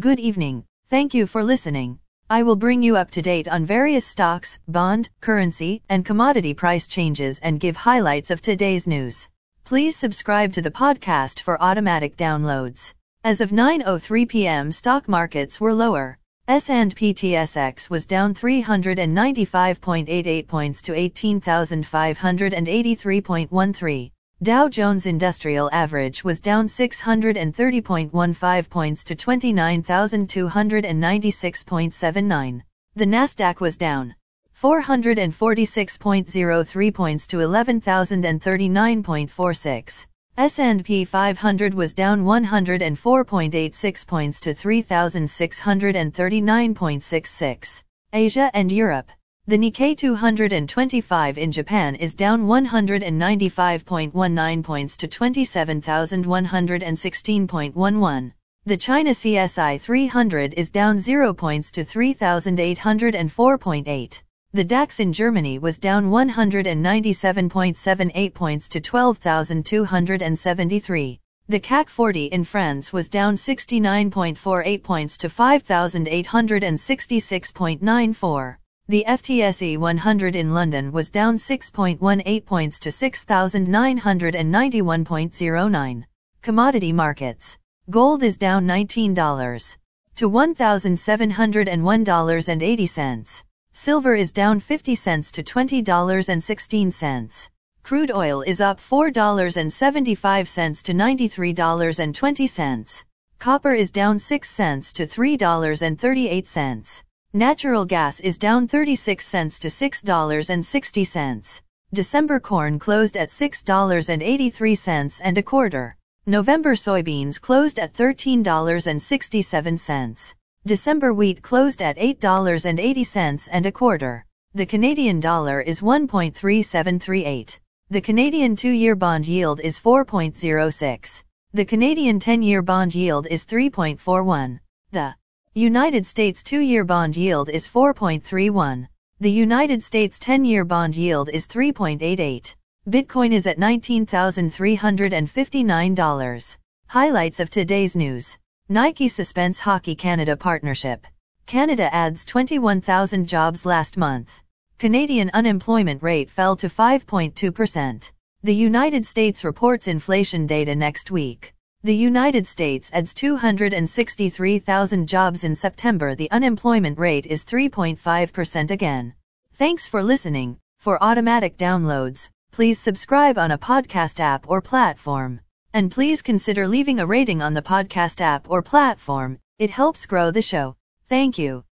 Good evening. Thank you for listening. I will bring you up to date on various stocks, bond, currency, and commodity price changes and give highlights of today's news. Please subscribe to the podcast for automatic downloads. As of 9:03 p.m., stock markets were lower. S&P TSX was down 395.88 points to 18,583.13. Dow Jones Industrial Average was down 630.15 points to 29,296.79. The Nasdaq was down 446.03 points to 11,039.46. S&P 500 was down 104.86 points to 3,639.66. Asia and Europe. The Nikkei 225 in Japan is down 195.19 points to 27,116.11. The China CSI 300 is down 0 points to 3,804.8. The DAX in Germany was down 197.78 points to 12,273. The CAC 40 in France was down 69.48 points to 5,866.94. The FTSE 100 in London was down 6.18 points to 6,991.09. Commodity markets. Gold is down $19 to $1,701.80. Silver is down 50 cents to $20.16. Crude oil is up $4.75 to $93.20. Copper is down 6 cents to $3.38. Natural gas is down 36 cents to $6.60. December corn closed at $6.83 and a quarter. November soybeans closed at $13.67. December wheat closed at $8.80 and a quarter. The Canadian dollar is 1.3738. The Canadian 2-year bond yield is 4.06. The Canadian 10-year bond yield is 3.41. The United States 2-year bond yield is 4.31. The United States 10-year bond yield is 3.88. Bitcoin is at $19,359. Highlights of today's news. Nike suspends Hockey Canada partnership. Canada adds 21,000 jobs last month. Canadian unemployment rate fell to 5.2%. The United States reports inflation data next week. The United States adds 263,000 jobs in September. The unemployment rate is 3.5% again. Thanks for listening. For automatic downloads, please subscribe on a podcast app or platform. And please consider leaving a rating on the podcast app or platform. It helps grow the show. Thank you.